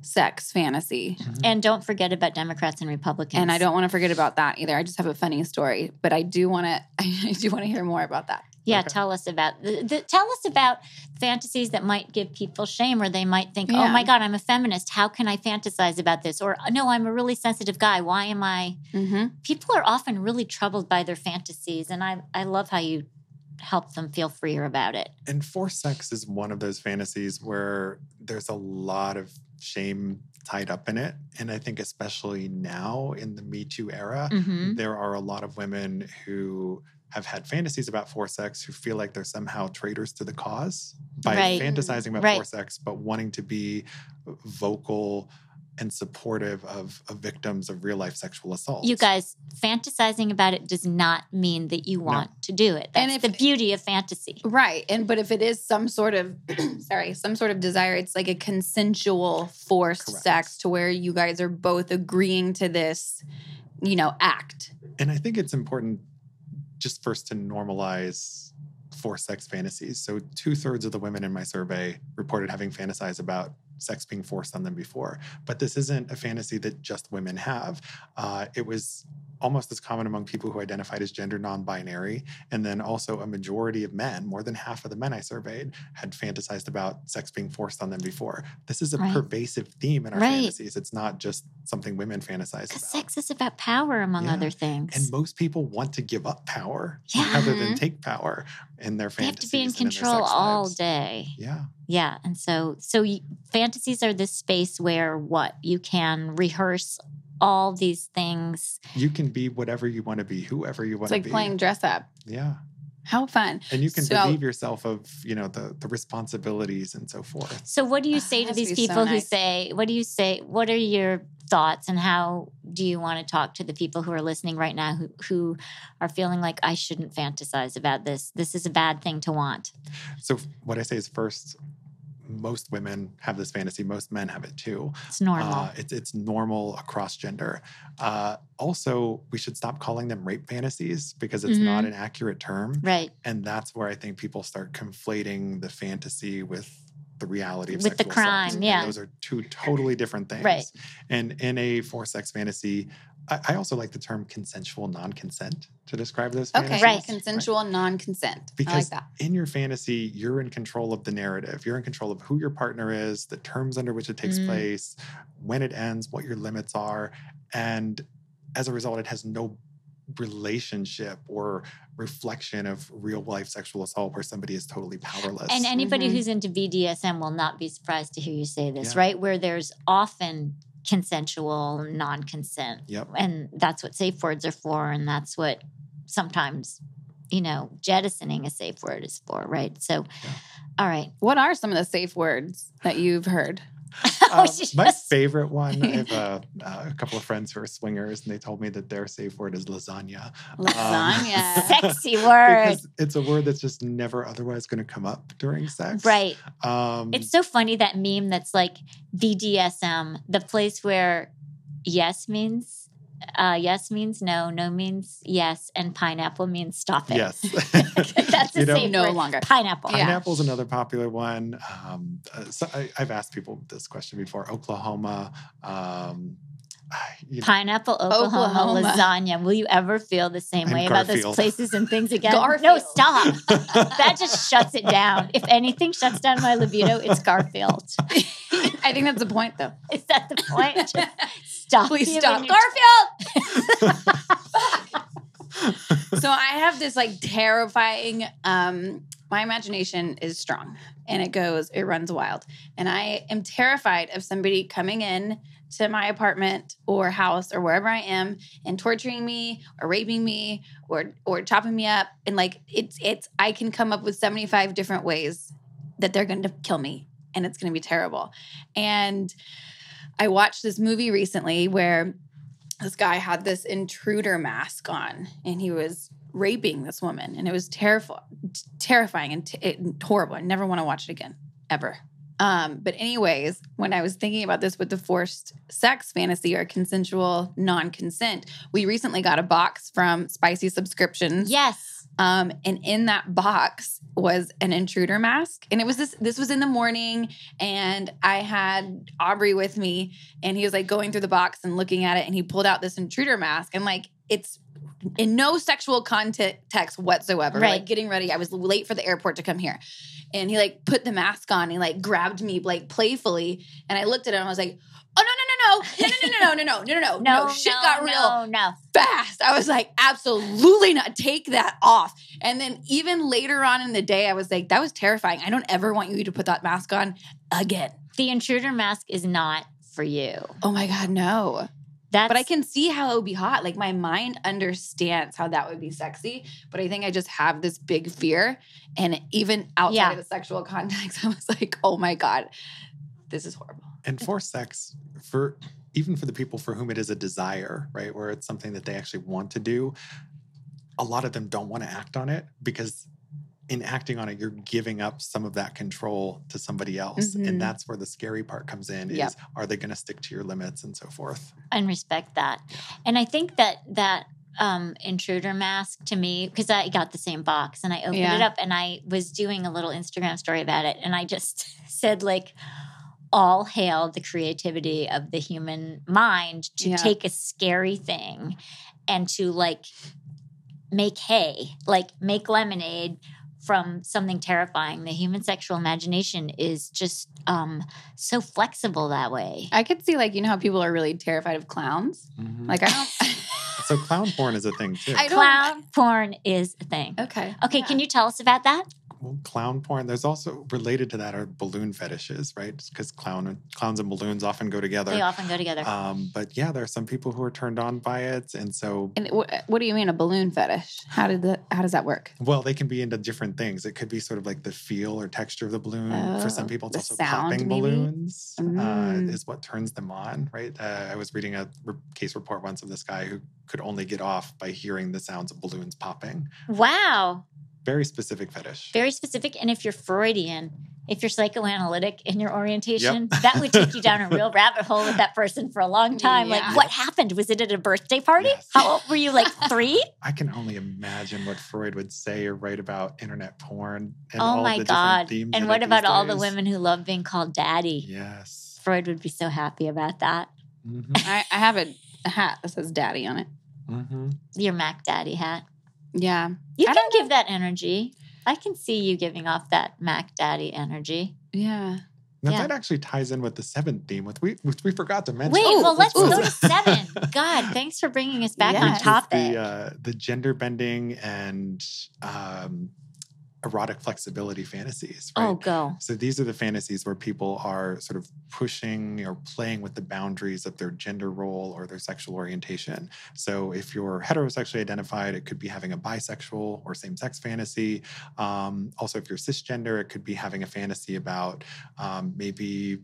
sex fantasy. And don't forget about Democrats and Republicans. And I don't want to forget about that either. I just have a funny story, but I do want to I do want to hear more about that. Yeah, Okay. tell us about the, the, tell us about fantasies that might give people shame, or they might think, "Oh my God, I'm a feminist. How can I fantasize about this?" Or, "No, I'm a really sensitive guy. Why am I?" Mm-hmm. People are often really troubled by their fantasies, and I I love how you help them feel freer about it. And forced sex is one of those fantasies where there's a lot of shame tied up in it. And I think, especially now in the Me Too era, Mhm. there are a lot of women who have had fantasies about forced sex who feel like they're somehow traitors to the cause by Right. fantasizing about Right. forced sex, but wanting to be vocal and supportive of, of victims of real life sexual assault. You guys, fantasizing about it does not mean that you want to do it. That's And if- the beauty of fantasy. Right. And but if it is some sort of sorry, some sort of desire, it's like a consensual forced Correct. sex to where you guys are both agreeing to this, you know, act. And I think it's important just first to normalize forced sex fantasies. So, two thirds of the women in my survey reported having fantasized about sex being forced on them before. But this isn't a fantasy that just women have. Uh, it was almost as common among people who identified as gender non binary. And then also a majority of men, more than half of the men I surveyed, had fantasized about sex being forced on them before. This is a Right. pervasive theme in our Right. fantasies. It's not just something women fantasize Because about. sex is about power, among Yeah. other things. And most people want to give up power Yeah. rather than take power in their fantasies. they have to be in control sex all lives. day. Yeah. Yeah, and so so fantasies are this space where what you can rehearse all these things. You can be whatever you want to be, whoever you want to like be. It's like playing dress up. Yeah. How fun. And you can So- relieve yourself of, you know, the the responsibilities and so forth. So what do you say to to these be so people who nice. say, what do you say, what are your thoughts and how do you want to talk to the people who are listening right now who who are feeling like I shouldn't fantasize about this. This is a bad thing to want. So what I say is first, most women have this fantasy. Most men have it too. It's normal. Uh, it's it's normal across gender. Uh, also, we should stop calling them rape fantasies because it's not Mm-hmm. an accurate term. right. and that's where I think people start conflating the fantasy with the reality of With the sexual crime, assault. And yeah. those are two totally different things. Right. And in a forced sex fantasy, I, I also like the term consensual non-consent to describe those Okay. fantasies. Right. Consensual non-consent. I like Because that. in your fantasy, you're in control of the narrative. You're in control of who your partner is, the terms under which it takes Mm. place, when it ends, what your limits are. And as a result, it has no relationship or reflection of real life sexual assault where somebody is totally powerless. And anybody Mhm. who's into BDSM will not be surprised to hear you say this, Yeah. right? Where there's often consensual non-consent. Yep. And that's what safe words are for and that's what sometimes you know, jettisoning a safe word is for, right? So Yeah. all right. What are some of the safe words that you've heard? Oh, Um, my favorite one, I have uh, uh, a couple of friends who are swingers, and they told me that their safe word is lasagna. Lasagna. Sexy word. Because it's a word that's just never otherwise going to come up during sex. Right. Um, It's so funny that meme that's like BDSM, the place where yes means uh, yes means no, no means yes, and pineapple means stop it. yes. That's You a know, safe No longer. Pineapple. Yeah. Pineapple's another popular one. Um, uh, so I, I've asked people this question before. Oklahoma. Um, you know, Pineapple, Oklahoma, Oklahoma. lasagna. Will you ever feel the same And way about those places and things again? No, stop. that just shuts it down. If anything shuts down my libido, it's Garfield. I think that's the point, though. Is that the point? Just stop. Please stop. Garfield! so I have this like terrifying um my imagination is strong and it goes, it runs wild. And I am terrified of somebody coming in to my apartment or house or wherever I am and torturing me or raping me or or chopping me up. And like it's it's I can come up with 75 different ways that they're gonna kill me and it's gonna be terrible. And I watched this movie recently where this guy had this intruder mask on and he was raping this woman and it was terrifying terrifying and, t- horrible. I never want to watch it again ever. Um, but anyways when i was thinking about this with the forced sex fantasy or consensual non-consent we recently got a box from spicy subscriptions. Yes. Um, and in that box was an intruder mask. And it was this, this was in the morning. And I had Aubrey with me, and he was like going through the box and looking at it. And he pulled out this intruder mask. And like, it's in no sexual context whatsoever. Right. Like, getting ready. I was late for the airport to come here. And he like put the mask on. He like grabbed me like playfully. And I looked at him and I was like, oh, no, no, no, no, no, no, no, no, no, no, no, no, No, shit no, got real No, no. fast. I was like, absolutely not. Take that off. And then even later on in the day, I was like, that was terrifying. I don't ever want you to put that mask on again. The intruder mask is not for you. Oh my God, no. That's But I can see how it would be hot. Like my mind understands how that would be sexy. But I think I just have this big fear. And even outside Yeah. of the sexual context, I was like, oh my God, this is horrible. And for sex, for even for the people for whom it is a desire, right, where it's something that they actually want to do, a lot of them don't want to act on it because in acting on it, you're giving up some of that control to somebody else. Mhm. And that's where the scary part comes in is Yep. are they going to stick to your limits and so forth? and respect that. And I think that that um intruder mask to me because I got the same box and I opened Yeah. it up and I was doing a little Instagram story about it and I just said like all hail the creativity of the human mind to Yeah. take a scary thing and to like make hay, like make lemonade from something terrifying. The human sexual imagination is just um so flexible that way. I could see, like, you know how people are really terrified of clowns? Like, I don't. so clown porn is a thing too. I Clown porn is a thing. okay. Okay, Yeah. can you tell us about that? well, clown porn. There's also related to that are balloon fetishes, right? Because clown clowns and balloons often go together. They often go together. Um, but yeah, there are some people who are turned on by it, and so And wh- what do you mean a balloon fetish? How did the how does that work? well, they can be into different things. It could be sort of like the feel or texture of the balloon. For some Oh, people, it's also sound, popping maybe? balloons uh, Mm. is what turns them on, right? Uh, I was reading a re- case report once of this guy who could only get off by hearing the sounds of balloons popping. wow. Very specific fetish. Very specific. And if you're Freudian, if you're psychoanalytic in your orientation, that would take you down a real rabbit hole with that person for a long time. Yeah. Like, what happened? Was it at a birthday party? Yes. How old were you? Like three? I can only imagine what Freud would say or write about internet porn. And oh all my the different God. themes And what about these all the women who love being called daddy? Yes. Freud would be so happy about that. Mhm, I, I have a, a hat that says "daddy" on it. mhm. Your Mac Daddy hat. Yeah, You I can don't give that energy. I can see you giving off that Mac Daddy energy. yeah. Now Yeah. that actually ties in with the seventh theme, which we which we forgot to mention. Wait, Ooh, well, let's ooh. go to seven. God, thanks for bringing us back on Yes. It's topic. The uh, the gender bending and um, erotic flexibility fantasies. Right? Oh, go. So these are the fantasies where people are sort of pushing or playing with the boundaries of their gender role or their sexual orientation. So if you're heterosexually identified, it could be having a bisexual or same-sex fantasy. Um, also, if you're cisgender, it could be having a fantasy about um, maybe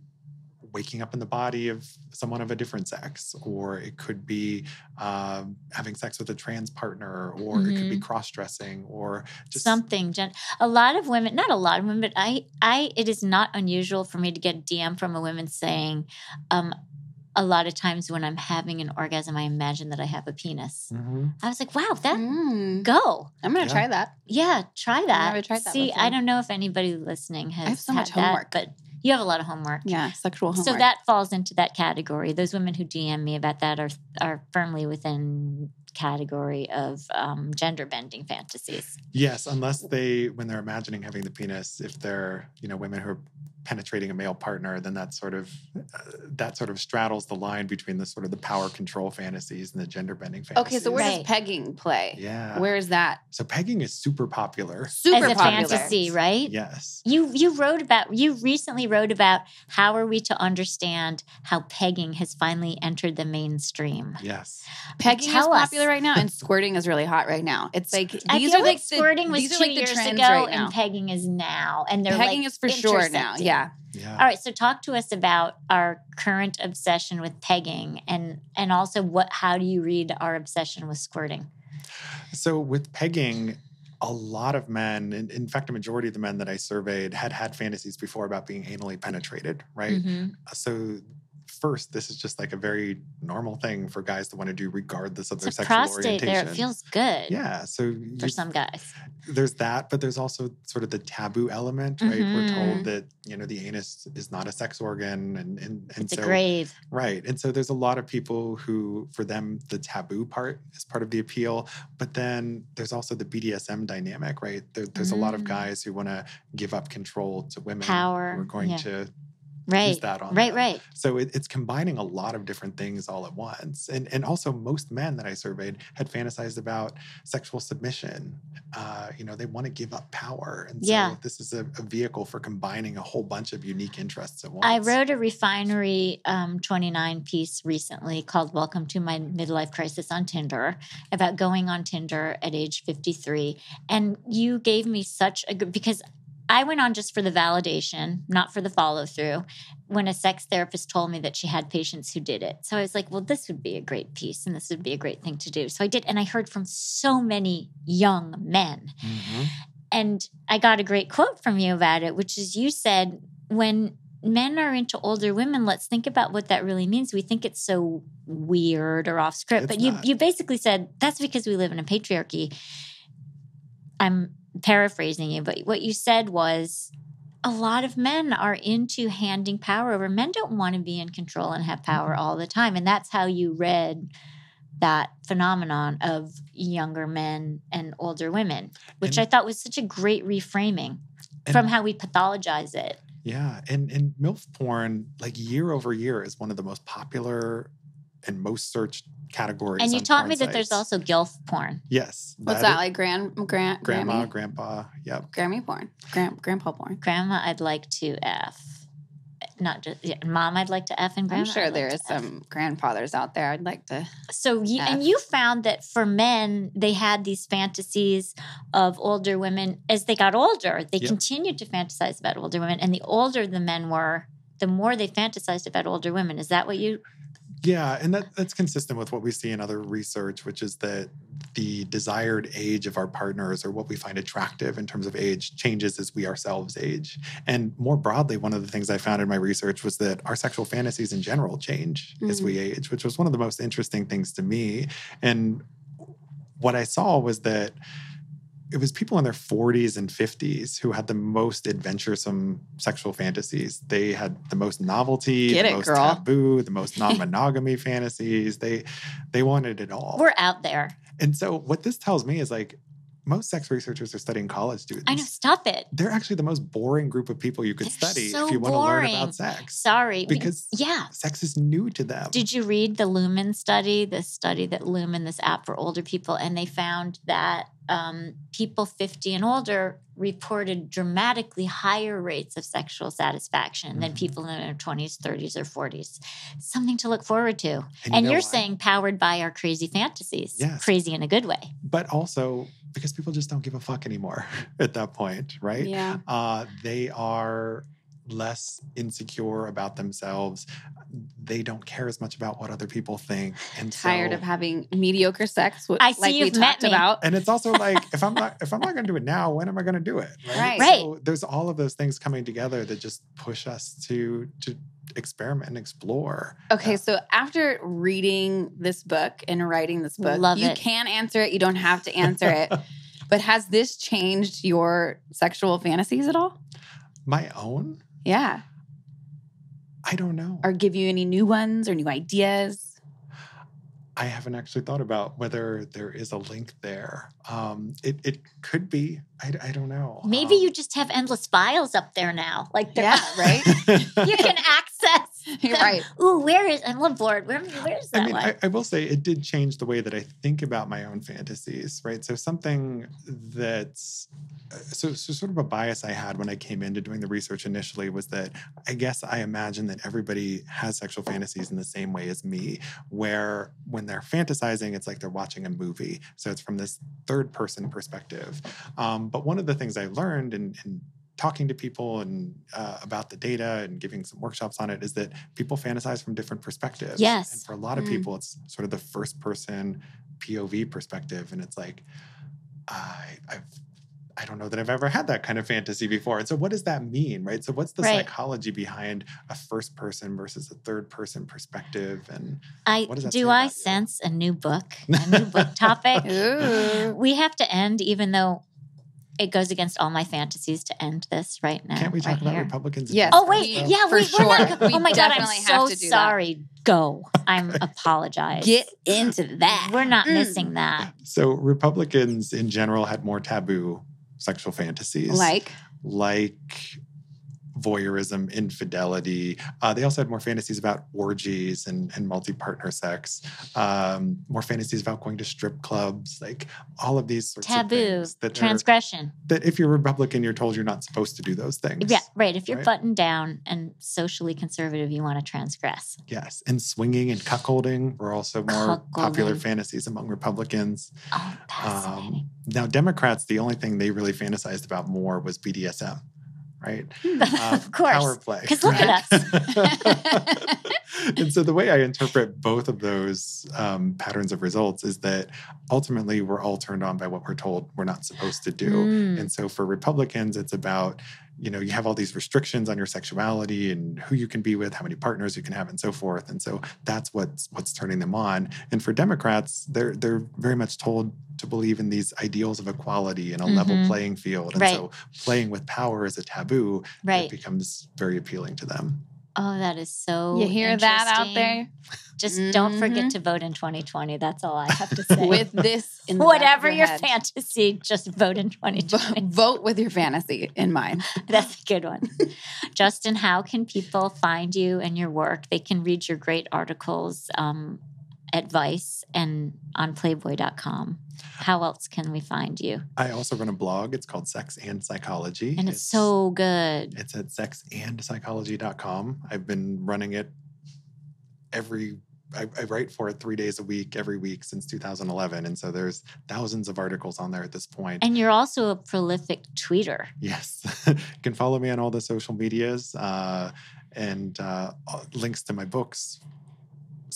waking up in the body of someone of a different sex, or it could be um, having sex with a trans partner, or it could be cross-dressing, or just Something. Gen- a lot of women, not a lot of women, but I, I, it is not unusual for me to get a DM from a woman saying, um, a lot of times when I'm having an orgasm, I imagine that I have a penis. Mhm. I was like, wow, that Mm. go. I'm gonna Yeah. try that. Yeah, try that. never tried that See, before. I don't know if anybody listening has have so had much that, homework. but you have a lot of homework. Yeah, sexual homework. So that falls into that category. Those women who DM me about that are are firmly within category of um, gender bending fantasies. Yes, unless they, when they're imagining having the penis, if they're, you know, women who are penetrating a male partner, then that sort of uh, that sort of straddles the line between the sort of the power control fantasies and the gender bending fantasies. Okay, so where Right. does pegging play? yeah, Where is that? so pegging is super popular. Super As a popular. fantasy, right? Yes. You you wrote about you recently wrote about how are we to understand how pegging has finally entered the mainstream. Yes. Pegging is Tell us. popular right now, and squirting is really hot right now. It's like these I feel are like like the- squirting was these two like the years ago, right now. and pegging is now, and they're pegging like is for sure now. intersecting. Yeah. Yeah. All right, so talk to us about our current obsession with pegging, and and also what how do you read our obsession with squirting? So with pegging, a lot of men, in, in fact, a majority of the men that I surveyed had had fantasies before about being anally penetrated, right? Mhm. So first, this is just like a very normal thing for guys to want to do regardless of their It's a sexual prostate orientation. there. It feels good yeah. So for some guys. there's that, but there's also sort of the taboo element, right? We're Mhm. told that you know the anus is not a sex organ, and and, and It's so a grave. Right. And so there's a lot of people who, for them, the taboo part is part of the appeal. But then there's also the BDSM dynamic, right? There, there's a lot of Mm. guys who want to give up control to women. Power, Who are going yeah. to Right. use that on Right, them. right. So it, it's combining a lot of different things all at once. And, and also, most men that I surveyed had fantasized about sexual submission. Uh, you know, they want to give up power. And so Yeah. this is a, a vehicle for combining a whole bunch of unique interests at once. I wrote a refinery um, 29 piece recently called Welcome to My Midlife Crisis on Tinder about going on Tinder at age 53. And you gave me such a good, because I went on just for the validation, not for the follow through. When a sex therapist told me that she had patients who did it. So I was like, well, this would be a great piece and this would be a great thing to do. So I did. And I heard from so many young men. Mhm. And I got a great quote from you about it, which is you said, when men are into older women, let's think about what that really means. We think it's so weird or off script, It's but you not. you basically said that's because we live in a patriarchy. I'm paraphrasing you, but what you said was a lot of men are into handing power over. Men don't want to be in control and have power all the time. And that's how you read that phenomenon of younger men and older women, which And- I thought was such a great reframing And- from how we pathologize it. Yeah, and and MILF porn, like year over year, is one of the most popular and most searched categories. And you taught porn me that there's also GILF porn. yes. What's that like? Grand, grand, grandma, Grammy, grandpa. Yep. Grammy porn, Grand, grandpa porn. Grandma, I'd like to F. Not just yeah, mom, I'd like to F and grandma. I'm sure I'd like there to is F. some grandfathers out there. I'd like to. So you and you found that for men, they had these fantasies of older women as they got older. They Yep. continued to fantasize about older women, and the older the men were, the more they fantasized about older women. Is that what you? Yeah, and that that's consistent with what we see in other research, which is that the desired age of our partners or what we find attractive in terms of age changes as we ourselves age. And more broadly, one of the things I found in my research was that our sexual fantasies in general change as Mhm. we age, which was one of the most interesting things to me. And what I saw was that it was people in their 40s and 50s who had the most adventuresome sexual fantasies. They had the most novelty, Get the it, most girl. taboo, the most non-monogamy fantasies. They they wanted it all. We're out there. and so what this tells me is like most sex researchers are studying college students. I know. Stop it. They're actually the most boring group of people you could They're study so if you want to learn about sex. Sorry. Because yeah. sex is new to them. Did you read the Lumen study, the study that Lumen, this app for older people, and they found that um, people 50 and older reported dramatically higher rates of sexual satisfaction than Mhm. people in their 20s, 30s, or 40s. Something to look forward to. you And, you're why? saying powered by our crazy fantasies. Yes. Crazy in a good way. but also because people just don't give a fuck anymore at that point, right? Yeah. uh, they are less insecure about themselves. They don't care as much about what other people think. And Tired so, of having mediocre sex. wh- I see like we you've met talked me. about. and it's also like if I'm not if I'm not going to do it now, when am I going to do it? Right. Right. So there's all of those things coming together that just push us to to experiment and explore. Okay, so after reading this book and writing this book, Love you it. can answer it. You don't have to answer it. But has this changed your sexual fantasies at all? My own, Yeah. I don't know. Or give you any new ones or new ideas? I haven't actually thought about whether there is a link there. Um, it it could be. I, I don't know. Maybe Um, you just have endless files up there now. Like, they're- Yeah, right? you can access. You're right. Ooh, where is? I'm on board. Where, where's that I mean? I, I will say it did change the way that I think about my own fantasies, right? So something that's uh, so, so sort of a bias I had when I came into doing the research initially was that I guess I imagine that everybody has sexual fantasies in the same way as me, where when they're fantasizing, it's like they're watching a movie. So it's from this third person perspective. Um, but one of the things I learned in, in talking to people and uh, about the data and giving some workshops on it is that people fantasize from different perspectives. Yes. And for a lot of Mm. people, it's sort of the first person POV perspective. And it's like, I, I've, I don't know that I've ever had that kind of fantasy before. And so, what does that mean, right? So, what's the Right. psychology behind a first person versus a third person perspective? And I what does that do. I about you? sense a new book, a new book topic. Ooh. We have to end, even though it goes against all my fantasies to end this right now. can't we talk right about here. Republicans? and Yes. Oh wait, though? yeah, we, sure. we're not. Oh my god, I'm so to that. sorry. Go. I'm apologize. Get into that. We're not Mm. missing that. So, Republicans in general had more taboo sexual fantasies. Like, like voyeurism, infidelity. Uh, they also had more fantasies about orgies and, and multi-partner sex, um, more fantasies about going to strip clubs, like all of these sorts of Taboo, things that, are- transgression. that if you're Republican, you're told you're not supposed to do those things. Yeah, right. If you're right? buttoned down and socially conservative, you want to transgress. Yes. And swinging and cuckolding were also more popular fantasies among Republicans. Oh, fascinating. Um, now, Democrats, the only thing they really fantasized about more was BDSM, right? Uh, of course. Power play. 'Cause look at us. and so the way I interpret both of those um, patterns of results is that ultimately we're all turned on by what we're told we're not supposed to do. Mm. And so for Republicans, it's about, you know, you have all these restrictions on your sexuality and who you can be with, how many partners you can have, and so forth. And so that's what's what's turning them on. And for Democrats, they're they're very much told to believe in these ideals of equality and a level Mhm. playing field. And Right. so playing with power is a taboo. It Right. becomes very appealing to them. Oh, that is so. you hear that out there? Just don't forget Mhm. to vote in 2020. That's all I have to say. With this in the back of whatever your head. fantasy, just vote in 2020. Vote with your fantasy in mind. That's a good one. Justin, how can people find you and your work? They can read your great articles, um, advice, and on playboy.com. How else can we find you? I also run a blog. It's called Sex and Psychology. And it's so good. It's at sexandpsychology.com. I've been running it every I, I write for it three days a week, every week since 2011. And so there's thousands of articles on there at this point. And you're also a prolific tweeter. yes. you can follow me on all the social medias uh, and uh, links to my books,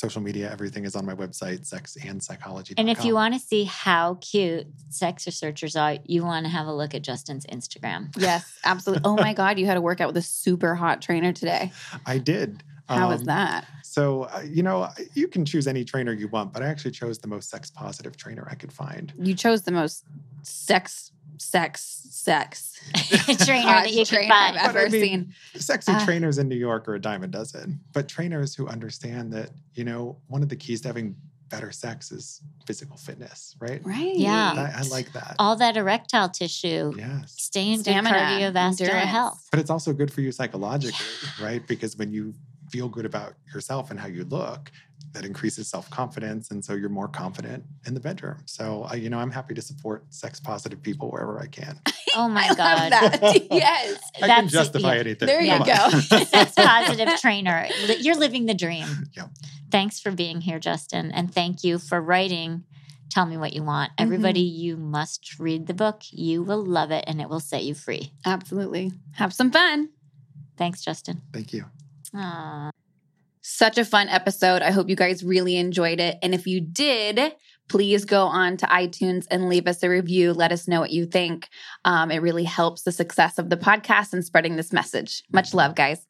social media, everything is on my website, sexandpsychology.com. And if you want to see how cute sex researchers are, you want to have a look at Justin's Instagram. Yes, absolutely. Oh my God, you had a workout with a super hot trainer today. I did. How was Um, that? So, uh, you know, you can choose any trainer you want, but I actually chose the most sex positive trainer I could find. You chose the most sex, sex, sex Trainer hot that you can trainer I've find. But I ever mean, seen. Sexy Ah. trainers in New York are a dime a dozen, but trainers who understand that, you know, one of the keys to having better sex is physical fitness, right? Right. Yeah. I, I like that. All that erectile tissue, yes. stay in good Stamina, cardiovascular endurance. health. But it's also good for you psychologically, right? Because when you feel good about yourself and how you look, that increases self confidence. And so you're more confident in the bedroom. So, I, you know, I'm happy to support sex positive people wherever I can. Oh my I God. love that. yes. I can That's- justify yeah. anything. There you Come go. sex positive trainer. You're living the dream. Yep. Thanks for being here, Justin. And thank you for writing Tell Me What You Want. Mm-hmm. Everybody, you must read the book. You will love it and it will set you free. Absolutely. Have some fun. Thanks, Justin. Thank you. Such a fun episode. I hope you guys really enjoyed it. And if you did, please go on to iTunes and leave us a review. Let us know what you think. Um, it really helps the success of the podcast and spreading this message. Much love, guys.